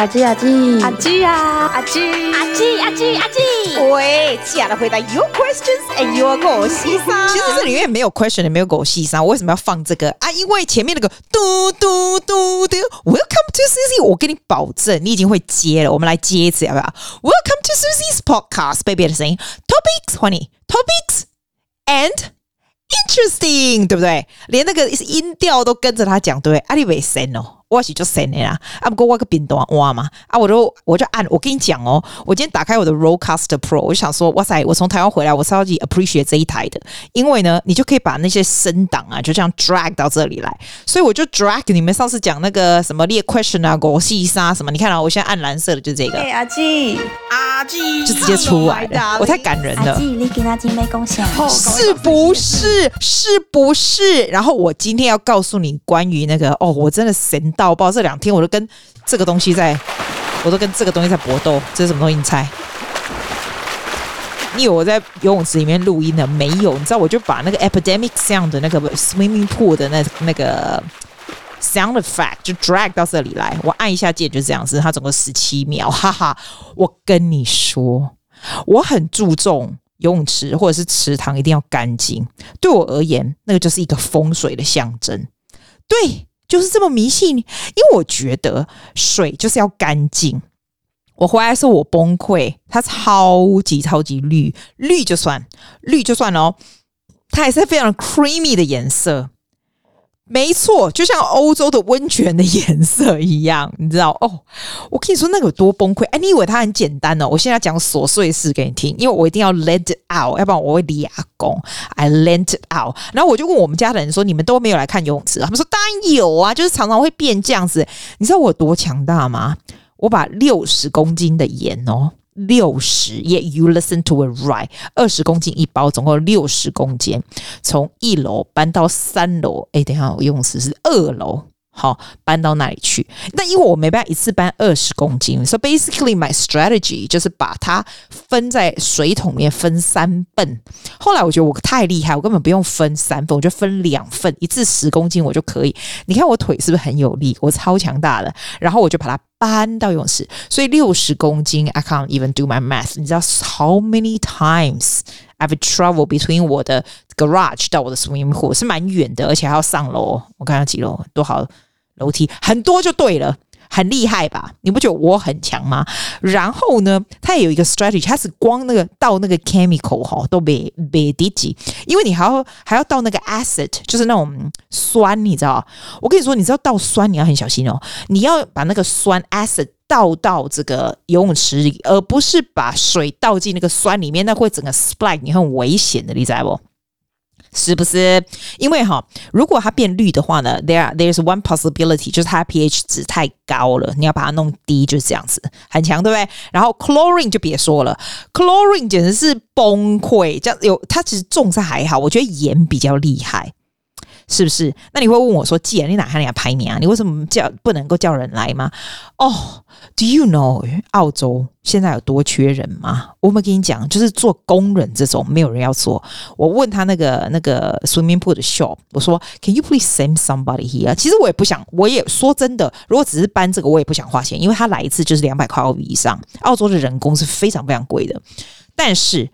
阿基阿基阿基呀，阿基阿基阿基阿基，喂，接下来回答 your questions and your 狗西沙。其实这里面没有 question，也没有狗西沙，我为什么要放这个啊？因为前面那个嘟嘟嘟嘟，Welcome to Susie，我跟你保证，你已经会接了。我们来接一次，要不要？Welcome to Susie's podcast，baby 的声音，topics honey topics and interesting，对不对？连那个音调都跟着他讲，对，阿里维森哦。我是就神的啦，啊不过我个频道哇嘛，啊我就我就按，我跟你讲哦，我今天打开我的 Rollcaster Pro，我就想说，哇塞，我从台湾回来，我超级 appreciate 这一台的，因为呢，你就可以把那些声档啊，就这样 drag 到这里来，所以我就 drag 你们上次讲那个什么列 question 啊，狗细沙什么，你看啊，我现在按蓝色的就是这个，哎阿基阿基就直接出来了，我太感人了，阿基你给他金杯贡献，是不是？是不是？然后我今天要告诉你关于那个哦，我真的神。到爆！这两天我都跟这个东西在，我都跟这个东西在搏斗。这是什么东西？你猜？你以为我在游泳池里面录音呢？没有，你知道，我就把那个 epidemic sound 的那个 swimming pool 的那那个 sound effect 就 drag 到这里来。我按一下键，就这样子。它总共十七秒，哈哈！我跟你说，我很注重游泳池或者是池塘一定要干净。对我而言，那个就是一个风水的象征。对。就是这么迷信，因为我觉得水就是要干净。我回来的时候我崩溃，它超级超级绿，绿就算绿就算了哦，它还是非常 creamy 的颜色。没错，就像欧洲的温泉的颜色一样，你知道哦？我跟你说那个有多崩溃？哎，你以为它很简单呢？我现在讲琐碎事给你听，因为我一定要 let it out，要不然我会立阿公。I let it out，然后我就问我们家的人说：“你们都没有来看游泳池？”他们说：“当然有啊，就是常常会变这样子。”你知道我有多强大吗？我把六十公斤的盐哦。六十，Yeah，you listen to it right，二十公斤一包，总共六十公斤，从一楼搬到三楼。哎，等一下，我用词是二楼，好，搬到那里去。那因为我没办法一次搬二十公斤，so basically my strategy 就是把它分在水桶里面分三份。后来我觉得我太厉害，我根本不用分三份，我就分两份，一次十公斤我就可以。你看我腿是不是很有力？我超强大的。然后我就把它。搬到泳池，所以六十公斤，I can't even do my math。你知道 how many times I've travel between 我的 garage 到我的 swimming pool 是蛮远的，而且还要上楼。我看下几楼，多好楼梯，很多就对了。很厉害吧？你不觉得我很强吗？然后呢，它也有一个 strategy，它是光那个倒那个 chemical 哈都别别低级，因为你还要还要倒那个 acid，就是那种酸，你知道？我跟你说，你知道倒酸你要很小心哦，你要把那个酸 acid 倒到这个游泳池里，而不是把水倒进那个酸里面，那会整个 spike，你很危险的，你知道不？是不是？因为哈，如果它变绿的话呢，there there's one possibility，就是它 pH 值太高了，你要把它弄低，就是这样子，很强，对不对？然后 chlorine 就别说了，chlorine 简直是崩溃，这样有它其实重是还好，我觉得盐比较厉害。是不是？那你会问我说：“既然你哪看人家排名啊？你为什么叫不能够叫人来吗？”哦、，Do you know 澳洲现在有多缺人吗？我们跟你讲，就是做工人这种没有人要做。我问他那个那个 swimming pool 的 shop，我说：“Can you please send somebody here？” 其实我也不想，我也说真的，如果只是搬这个，我也不想花钱，因为他来一次就是两百块澳币以上。澳洲的人工是非常非常贵的，但是。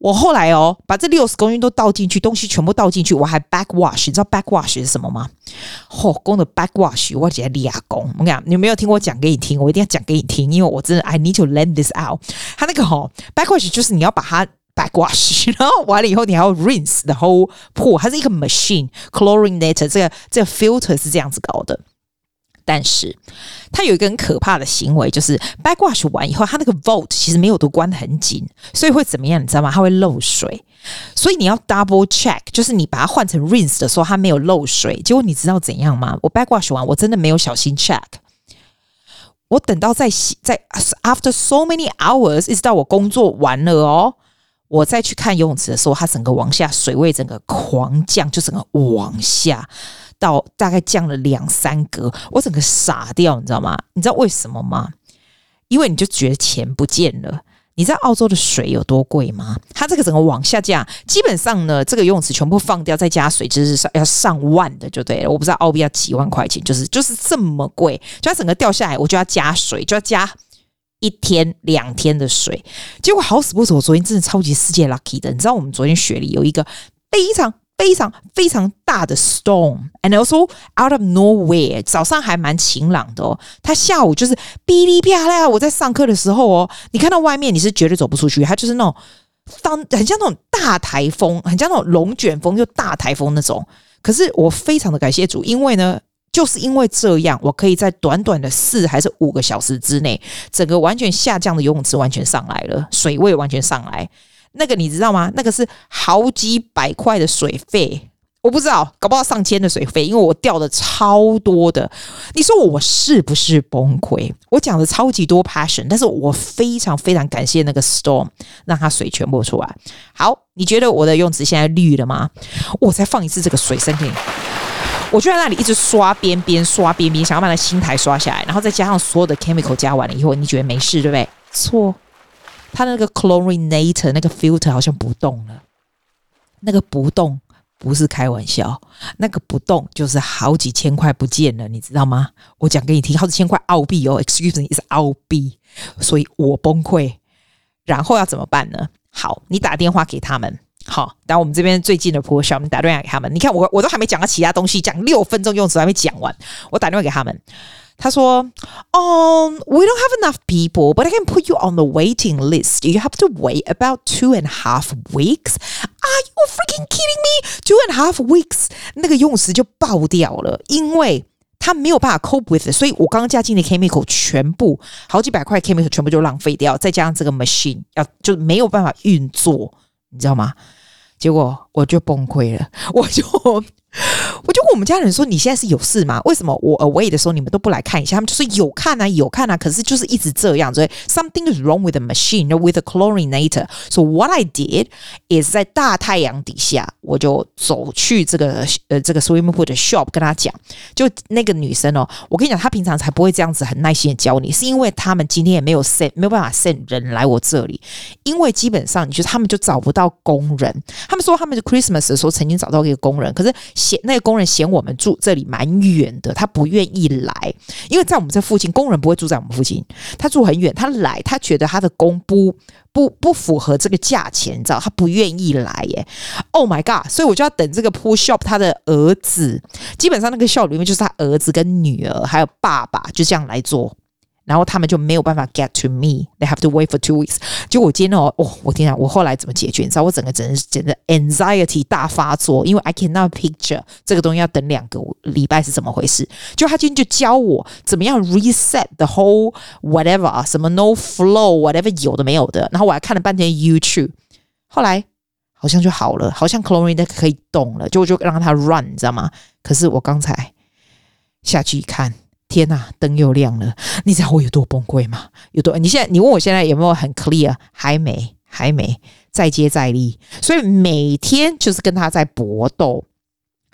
我后来哦，把这六十公斤都倒进去，东西全部倒进去，我还 back wash，你知道 back wash 是什么吗？后宫的 back wash，我直接立亚工。我跟你讲，你没有听我讲给你听，我一定要讲给你听，因为我真的 I need to let this out。它那个哈、哦、back wash 就是你要把它 back wash，然后完了以后你还要 rinse the whole pool，它是一个 machine chlorinator，这个这个 filter 是这样子搞的。但是它有一个很可怕的行为，就是 backwash 完以后，它那个 vault 其实没有都关得很紧，所以会怎么样？你知道吗？它会漏水，所以你要 double check，就是你把它换成 rinse 的时候，它没有漏水。结果你知道怎样吗？我 backwash 完，我真的没有小心 check。我等到在洗，在 after so many hours，一直到我工作完了哦，我再去看游泳池的时候，它整个往下水位整个狂降，就整个往下。到大概降了两三格，我整个傻掉，你知道吗？你知道为什么吗？因为你就觉得钱不见了，你知道澳洲的水有多贵吗？它这个整个往下降，基本上呢，这个游泳池全部放掉，再加水，就是上要上万的，就对了。我不知道澳币要几万块钱，就是就是这么贵，就它整个掉下来，我就要加水，就要加一天两天的水。结果好死不死，我昨天真的超级世界 lucky 的，你知道我们昨天雪里有一个非常。非常非常大的 storm，and also out of nowhere。早上还蛮晴朗的哦，它下午就是哔哩啪啦。我在上课的时候哦，你看到外面你是绝对走不出去，它就是那种当很像那种大台风，很像那种龙卷风又大台风那种。可是我非常的感谢主，因为呢，就是因为这样，我可以在短短的四还是五个小时之内，整个完全下降的游泳池完全上来了，水位完全上来。那个你知道吗？那个是好几百块的水费，我不知道，搞不好上千的水费，因为我掉的超多的。你说我是不是崩溃？我讲的超级多 passion，但是我非常非常感谢那个 storm，让它水全部出来。好，你觉得我的游泳池现在绿了吗？我再放一次这个水声给你。我就在那里一直刷边边，刷边边，想要把那新台刷下来，然后再加上所有的 chemical 加完了以后，你觉得没事对不对？错。他那个 chlorinator 那个 filter 好像不动了，那个不动不是开玩笑，那个不动就是好几千块不见了，你知道吗？我讲给你听，好几千块澳币哦，excuse me，是澳币，所以我崩溃。然后要怎么办呢？好，你打电话给他们。好，然后我们这边最近的 pool shop，你打电话给他们。你看我我都还没讲到其他东西，讲六分钟用词还没讲完，我打电话给他们。他说：“哦、um,，We don't have enough people, but I can put you on the waiting list. You have to wait about two and a half weeks. Are you freaking kidding me? Two and a half weeks，那个游泳池就爆掉了，因为他没有办法 cope with，所以我刚刚加进的 chemical 全部好几百块 chemical 全部就浪费掉，再加上这个 machine 要就没有办法运作，你知道吗？结果 我就崩溃了，我就。”我就跟我们家人说：“你现在是有事吗？为什么我 away 的时候你们都不来看一下？”他们就说：“有看啊，有看啊。”可是就是一直这样，所以 something is wrong with the machine, with the chlorinator. So what I did is 在大太阳底下，我就走去这个呃这个 swimming pool 的 shop 跟他讲，就那个女生哦，我跟你讲，她平常才不会这样子很耐心的教你，是因为他们今天也没有 send 没有办法 send 人来我这里，因为基本上你就他们就找不到工人。他们说他们 Christmas 的时候曾经找到一个工人，可是。嫌那个工人嫌我们住这里蛮远的，他不愿意来，因为在我们这附近，工人不会住在我们附近，他住很远，他来他觉得他的工不不不符合这个价钱，你知道，他不愿意来耶。Oh my god！所以我就要等这个 pool shop 他的儿子，基本上那个 shop 里面就是他儿子跟女儿还有爸爸就这样来做。然后他们就没有办法 get to me. They have to wait for two weeks. 就我今天哦，我天啊，我后来怎么解决？你知道，我整个整整个 anxiety 大发作，因为 I cannot picture 这个东西要等两个礼拜是怎么回事。就他今天就教我怎么样 reset the whole whatever 什么 no flow whatever 有的没有的。然后我还看了半天 YouTube，后来好像就好了，好像 chlorine 可以动了，就就让它 run，你知道吗？可是我刚才下去一看。天呐，灯又亮了！你知道我有多崩溃吗？有多？你现在你问我现在有没有很 clear？还没，还没，再接再厉。所以每天就是跟他在搏斗。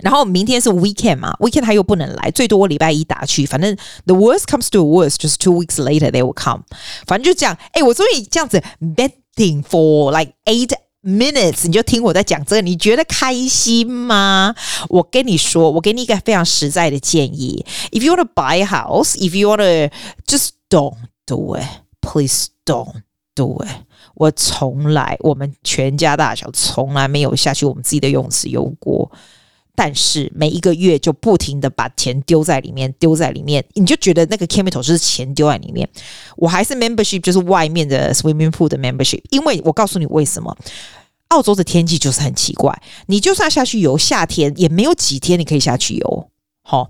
然后明天是 weekend 嘛，weekend 他又不能来，最多礼拜一打去。反正 the worst comes to worst，就是 two weeks later they will come。反正就这样。哎，我终于这样子 betting for like eight。minutes，你就听我在讲这个，你觉得开心吗？我跟你说，我给你一个非常实在的建议：If you want to buy a house, if you want to just don't do it, please don't do it。我从来，我们全家大小从来没有下去我们自己的泳池游过，但是每一个月就不停的把钱丢在里面，丢在里面，你就觉得那个 chemical 就是钱丢在里面。我还是 membership，就是外面的 swimming pool 的 membership，因为我告诉你为什么。澳洲的天气就是很奇怪，你就算下去游，夏天也没有几天你可以下去游。好，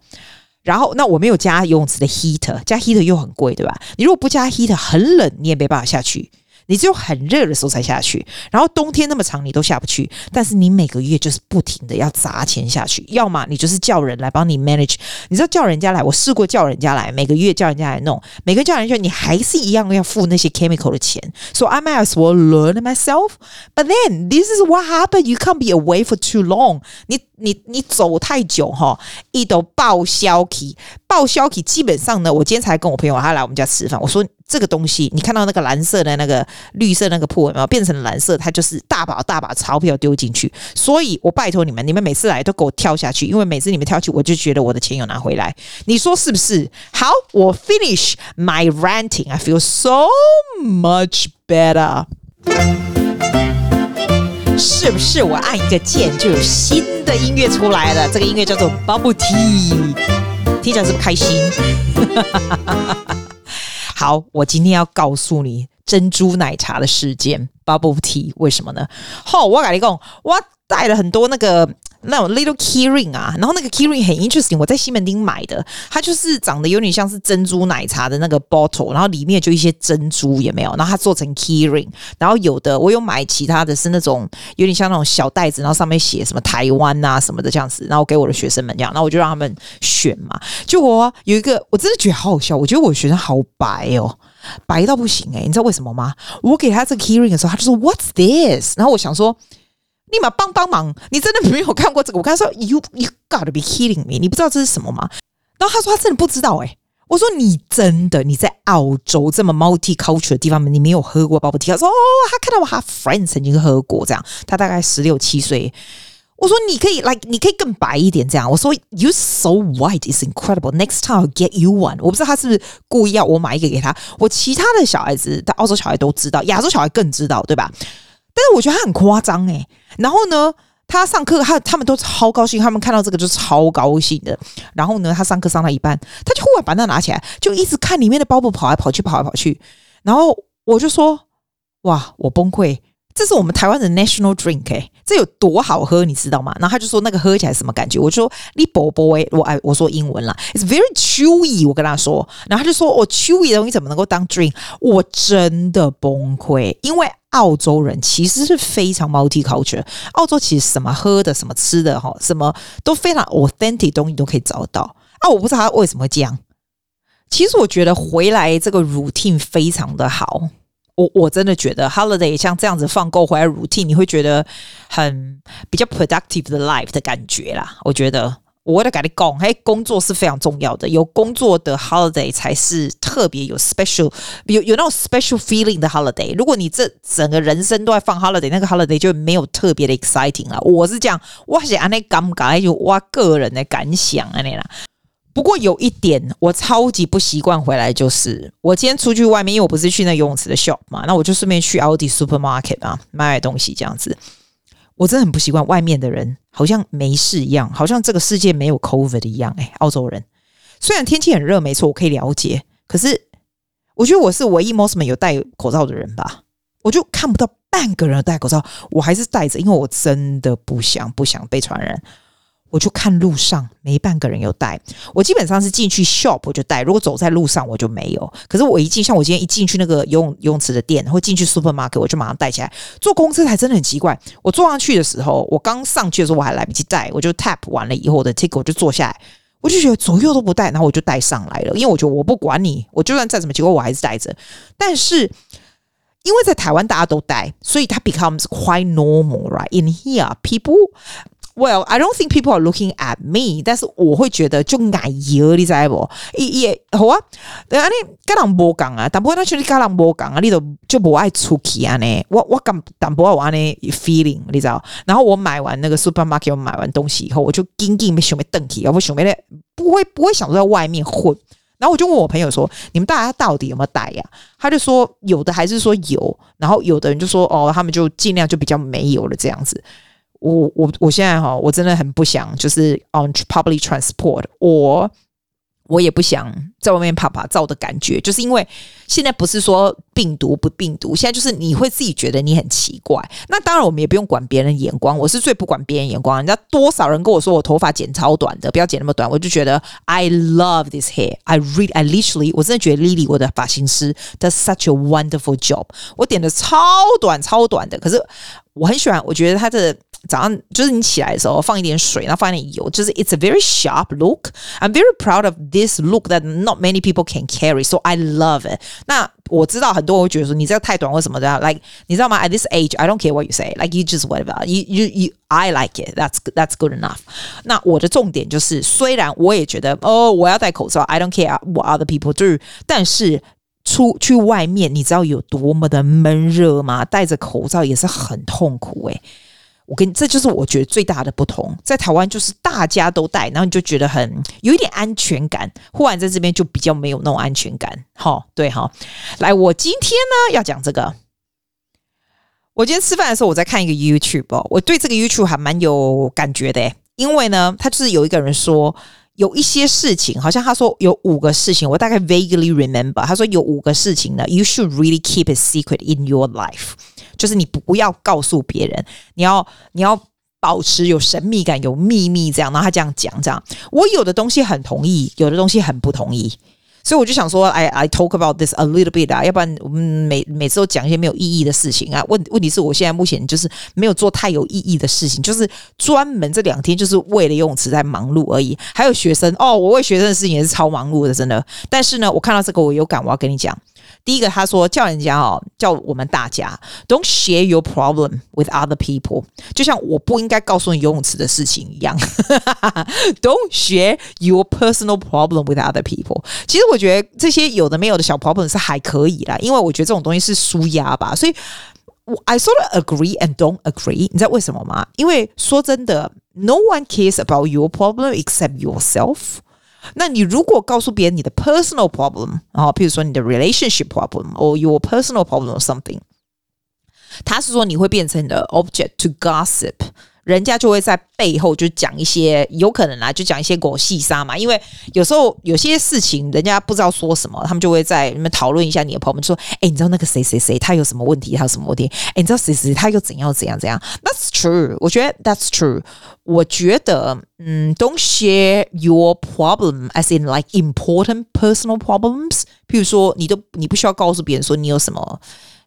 然后那我没有加游泳池的 heater，加 heater 又很贵，对吧？你如果不加 heater，很冷，你也没办法下去。你只有很热的时候才下去，然后冬天那么长你都下不去。但是你每个月就是不停的要砸钱下去，要么你就是叫人来帮你 manage。你知道叫人家来，我试过叫人家来，每个月叫人家来弄，每个叫人家你还是一样要付那些 chemical 的钱。So I might as well learn myself. But then this is what happened. You can't be away for too long. 你你你走太久哈，一都报销期，报销期基本上呢，我今天才跟我朋友他来我们家吃饭，我说。这个东西，你看到那个蓝色的那个绿色那个铺有没有变成蓝色？它就是大把大把钞票丢进去。所以我拜托你们，你们每次来都给我跳下去，因为每次你们跳下去，我就觉得我的钱有拿回来。你说是不是？好，我 finish my ranting. I feel so much better. 是不是我按一个键就有新的音乐出来了？这个音乐叫做 Bubble Tea，听起来是不是开心？好，我今天要告诉你珍珠奶茶的事件，Bubble Tea 为什么呢？好，我跟你讲，我带了很多那个。那种 little keyring 啊，然后那个 keyring 很 interesting，我在西门町买的，它就是长得有点像是珍珠奶茶的那个 bottle，然后里面就一些珍珠也没有，然后它做成 keyring，然后有的我有买其他的是那种有点像那种小袋子，然后上面写什么台湾啊什么的这样子，然后给我的学生们这样，然后我就让他们选嘛，就我有一个我真的觉得好好笑，我觉得我学生好白哦，白到不行诶、你知道为什么吗？我给他这个 keyring 的时候，他就说 What's this？然后我想说。立马帮帮忙！你真的没有看过这个？我跟他说，You you gotta be kidding me！你不知道这是什么吗？然后他说他真的不知道诶、欸。我说你真的你在澳洲这么 multicultural 的地方，你没有喝过 bubble tea？他说哦，他看到我他 friend 曾经喝过这样，他大概十六七岁。我说你可以来，like, 你可以更白一点这样。我说 You so white is incredible. Next time I'll get you one。我不知道他是不是故意要我买一个给他。我其他的小孩子，他澳洲小孩都知道，亚洲小孩更知道，对吧？但是我觉得他很夸张哎，然后呢，他上课他他们都超高兴，他们看到这个就超高兴的。然后呢，他上课上到一半，他就忽然把那拿起来，就一直看里面的包包跑来跑去，跑来跑去。然后我就说：“哇，我崩溃！这是我们台湾的 national drink 诶，这有多好喝，你知道吗？”然后他就说：“那个喝起来什么感觉？”我就说：“你宝宝诶，我哎，我说英文啦，it's very chewy。”我跟他说，然后他就说：“我 chewy 的东西怎么能够当 drink？” 我真的崩溃，因为。澳洲人其实是非常 multicultural，澳洲其实什么喝的、什么吃的，哈，什么都非常 authentic 东西都可以找到。啊，我不知道他为什么会这样。其实我觉得回来这个 routine 非常的好。我我真的觉得 holiday 像这样子放够回来 routine，你会觉得很比较 productive 的 life 的感觉啦。我觉得。我得跟你讲，嘿，工作是非常重要的，有工作的 holiday 才是特别有 special，有有那种 special feeling 的 holiday。如果你这整个人生都在放 holiday，那个 holiday 就没有特别的 exciting 了。我是这样，我是安内感觉，就我个人的感想安内啦。不过有一点我超级不习惯回来，就是我今天出去外面，因为我不是去那游泳池的 shop 嘛，那我就顺便去 Aldi supermarket 啊买买东西这样子。我真的很不习惯外面的人好像没事一样，好像这个世界没有 COVID 一样。哎，澳洲人虽然天气很热，没错，我可以了解。可是我觉得我是唯一 mostman 有戴口罩的人吧，我就看不到半个人戴口罩，我还是戴着，因为我真的不想不想被传染。我就看路上没半个人有戴，我基本上是进去 shop 我就戴，如果走在路上我就没有。可是我一进，像我今天一进去那个游泳游泳池的店，或进去 supermarket，我就马上戴起来。坐公车还真的很奇怪，我坐上去的时候，我刚上去的时候我还来不及戴，我就 tap 完了以后我的 ticket 我就坐下来，我就觉得左右都不带，然后我就带上来了，因为我觉得我不管你，我就算再怎么结果我还是带着。但是因为在台湾大家都带，所以它 becomes quite normal right in here people。Well, I don't think people are looking at me，但是我会觉得就矮油，你知不？也也好啊，对啊，你跟人无讲啊，但不过那是你跟人无讲啊，你都就不爱出去啊呢。我我敢，但不过我呢 feeling，你知道？然后我买完那个 supermarket，我买完东西以后，我就紧紧没想没登起，我想没咧，不会不会想在外面混。然后我就问我朋友说：“你们大家到底有没有带呀？”他就说有的还是说有，然后有的人就说哦，他们就尽量就比较没有了这样子。我我我现在哈，我真的很不想就是 on public transport，我我也不想在外面趴趴走的感觉，就是因为现在不是说病毒不病毒，现在就是你会自己觉得你很奇怪。那当然我们也不用管别人眼光，我是最不管别人眼光。你知道多少人跟我说我头发剪超短的，不要剪那么短，我就觉得 I love this hair，I really I literally 我真的觉得 Lily 我的发型师 does such a wonderful job，我剪的超短超短的，可是我很喜欢，我觉得他的。早上就是你起来的时候放一点水，然后放一点油，就是 it's a very sharp look. I'm very proud of this look that not many people can carry, so I love it. 那我知道很多人会觉得说你这个太短或什么的，like 你知道吗？At this age, I don't care what you say. Like you just whatever. You you you, I like it. That's that's good enough. 那我的重点就是，虽然我也觉得哦，我要戴口罩，I don't care what other people do，但是。 出去外面，你知道有多么的闷热吗？戴着口罩也是很痛苦诶、欸。 我跟你，这就是我觉得最大的不同。在台湾就是大家都戴，然后你就觉得很有一点安全感。忽然在这边就比较没有那种安全感。好，对哈。来，我今天呢要讲这个。我今天吃饭的时候，我在看一个 YouTube，我对这个 YouTube 还蛮有感觉的，因为呢，他就是有一个人说，有一些事情，好像他说有五个事情，我大概 vaguely remember，他说有五个事情呢，you should really keep a secret in your life，就是你不要告诉别人，你要你要保持有神秘感、有秘密这样。然后他这样讲，这样，我有的东西很同意，有的东西很不同意。所以我就想说，I I talk about this a little bit 啊，要不然我们每每次都讲一些没有意义的事情啊。问问题是我现在目前就是没有做太有意义的事情，就是专门这两天就是为了游泳池在忙碌而已。还有学生哦，我为学生的事情也是超忙碌的，真的。但是呢，我看到这个我有感，我要跟你讲。第一个，他说叫人家哦，叫我们大家 don't share your problem with other people，就像我不应该告诉你游泳池的事情一样。don't share your personal problem with other people。其实我觉得这些有的没有的小 problem 是还可以啦，因为我觉得这种东西是舒压吧。所以，I sort of agree and don't agree。你知道为什么吗？因为说真的，no one cares about your problem except yourself。那你如果告诉别人你的 personal problem，然后譬如说你的 relationship problem or your personal problem or something，他是说你会变成你的 object to gossip。 人家就会在背后就讲一些有可能啊，就讲一些狗细沙嘛。因为有时候有些事情人家不知道说什么，他们就会在你们讨论一下你的朋友们说：“哎，你知道那个谁谁谁他有什么问题？他有什么问题？哎，你知道谁谁他又怎样怎样怎样？”That's true，我觉得 That's true。我觉得，嗯，Don't share your problem as in like important personal problems。譬如说，你都你不需要告诉别人说你有什么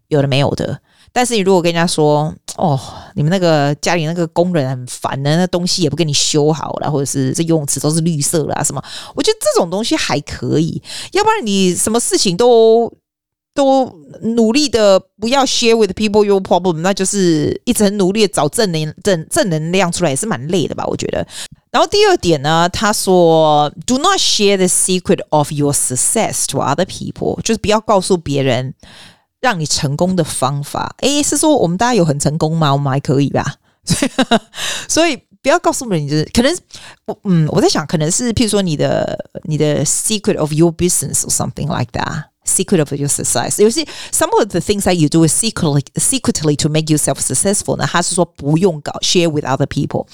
有的没有的。但是你如果跟人家说，哦，你们那个家里那个工人很烦的，那东西也不给你修好了，或者是这游泳池都是绿色的啊什么，我觉得这种东西还可以。要不然你什么事情都都努力的不要 share with people your problem，那就是一直很努力的找正能正正能量出来，也是蛮累的吧？我觉得。然后第二点呢，他说，Do not share the secret of your success to other people，就是不要告诉别人。让你成功的方法，诶，是说我们大家有很成功吗？我们还可以吧。所以不要告诉别人，就是可能我嗯，我在想，可能是譬如说你的你的 secret of your business or something like that。Secret of your success，有些 some of the things that you do is secretly secretly to make yourself successful 呢？他是说不用搞 share with other people。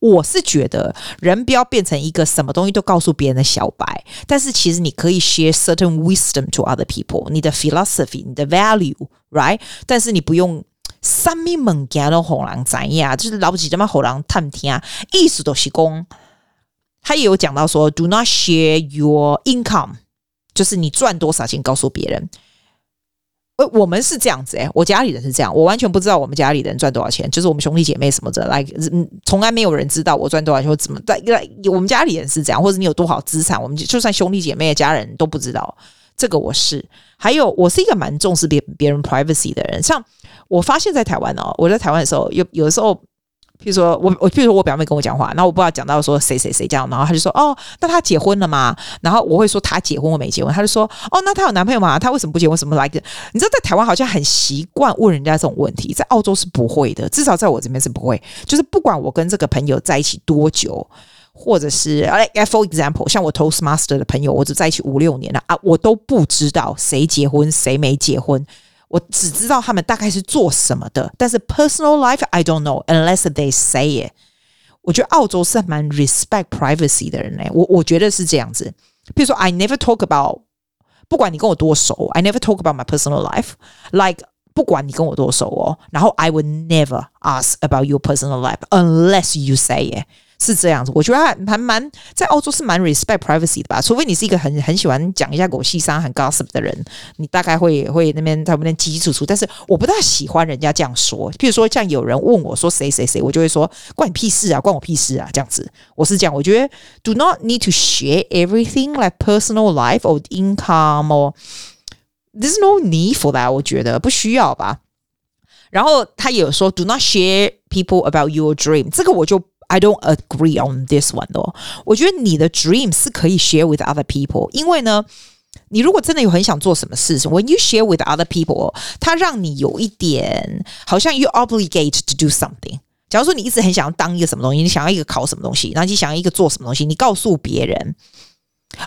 我是觉得人不要变成一个什么东西都告诉别人的小白，但是其实你可以 share certain wisdom to other people，你的 philosophy，你的 value，right？但是你不用三米猛干的吼狼怎样，就是老不起这么吼狼探听，意思都是讲，他也有讲到说，do not share your income。 就是你赚多少钱，告诉别人。呃，我们是这样子诶，我家里人是这样，我完全不知道我们家里人赚多少钱。就是我们兄弟姐妹什么的，来，嗯，从来没有人知道我赚多少钱，或怎么在。我们家里人是这样，或者你有多少资产，我们就算兄弟姐妹的家人都不知道。这个我是，还有我是一个蛮重视别别人 privacy 的人。像我发现，在台湾哦，我在台湾的时候，有有的时候。譬如说我我譬如说我表妹跟我讲话，然后我不知道讲到说谁谁谁这样，然后他就说哦，那他结婚了吗？然后我会说他结婚我没结婚，他就说哦，那他有男朋友吗？他为什么不结婚？什么来着？你知道在台湾好像很习惯问人家这种问题，在澳洲是不会的，至少在我这边是不会。就是不管我跟这个朋友在一起多久，或者是哎，for example，像我 Toastmaster 的朋友，我只在一起五六年了啊，我都不知道谁结婚谁没结婚。我只知道他们大概是做什么的，但是 personal life I don't know unless they say it。我觉得澳洲是蛮 respect privacy 的人嘞，我我觉得是这样子。比如说，I never talk about，不管你跟我多熟，I never talk about my personal life。Like，不管你跟我多熟哦，然后 I would never ask about your personal life unless you say it。 是这样子，我觉得还还蛮在澳洲是蛮 respect privacy 的吧，除非你是一个很很喜欢讲一下狗细沙、很 gossip 的人，你大概会会那边在那边叽叽楚楚。但是我不大喜欢人家这样说，譬如说像有人问我说谁谁谁，我就会说关你屁事啊，关我屁事啊，这样子。我是这样，我觉得 do not need to share everything like personal life or income or there's no need for that，我觉得不需要吧。然后他也有说 do not share people about your dream，这个我就。I don't agree on this one 哦。我觉得你的 dream 是可以 share with other people，因为呢，你如果真的有很想做什么事情，when you share with other people，它让你有一点好像 you obligate to do something。假如说你一直很想要当一个什么东西，你想要一个考什么东西，然后你想要一个做什么东西，你告诉别人。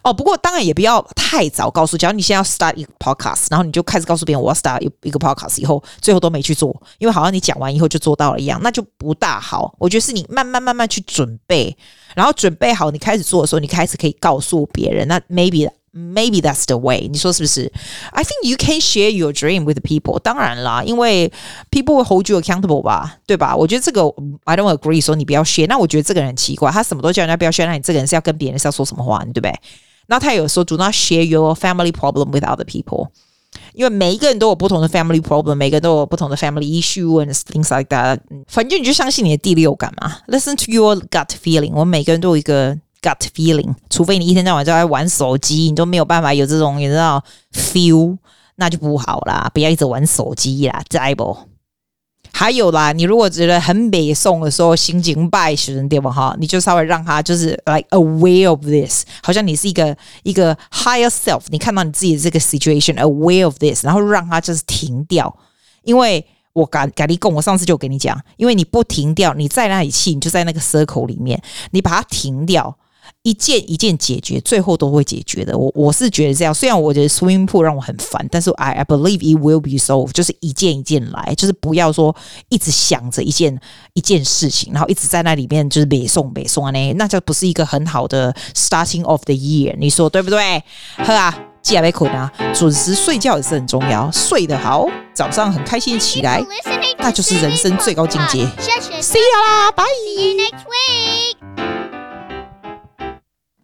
哦，不过当然也不要太早告诉。假如你现在要 start 一个 podcast，然后你就开始告诉别人我要 start 一个 podcast，以后最后都没去做，因为好像你讲完以后就做到了一样，那就不大好。我觉得是你慢慢慢慢去准备，然后准备好你开始做的时候，你开始可以告诉别人。那 maybe。Maybe that's the way，你说是不是？I think you can share your dream with people。当然啦，因为 people will hold you accountable 吧，对吧？我觉得这个 I don't agree，说你不要 share。那我觉得这个人很奇怪，他什么都叫人家不要 share，那你这个人是要跟别人是要说什么话，对不对？那他有说 do not share your family problem with other people，因为每一个人都有不同的 family problem，每个人都有不同的 family issue and things like that。反正你就相信你的第六感嘛，listen to your gut feeling。我们每个人都有一个。 Gut feeling，除非你一天到晚都在玩手机，你都没有办法有这种你知道 feel，那就不好啦。不要一直玩手机啦，知不？还有啦，你如果觉得很美送的时候，心情败时的地方哈，你就稍微让他就是 like aware of this，好像你是一个一个 higher self，你看到你自己的这个 situation，aware of this，然后让他就是停掉，因为。我改改立共，我上次就跟你讲，因为你不停掉，你在那里气，你就在那个 circle 里面，你把它停掉，一件一件解决，最后都会解决的。我我是觉得这样，虽然我觉得 swimming pool 让我很烦，但是 I I believe it will be solved，就是一件一件来，就是不要说一直想着一件一件事情，然后一直在那里面就是北宋北宋呢，那就不是一个很好的 starting of the year，你说对不对？好啊。记得困啊，准时睡觉也是很重要。睡得好，早上很开心起来，那就是人生最高境界。See you 啦，拜。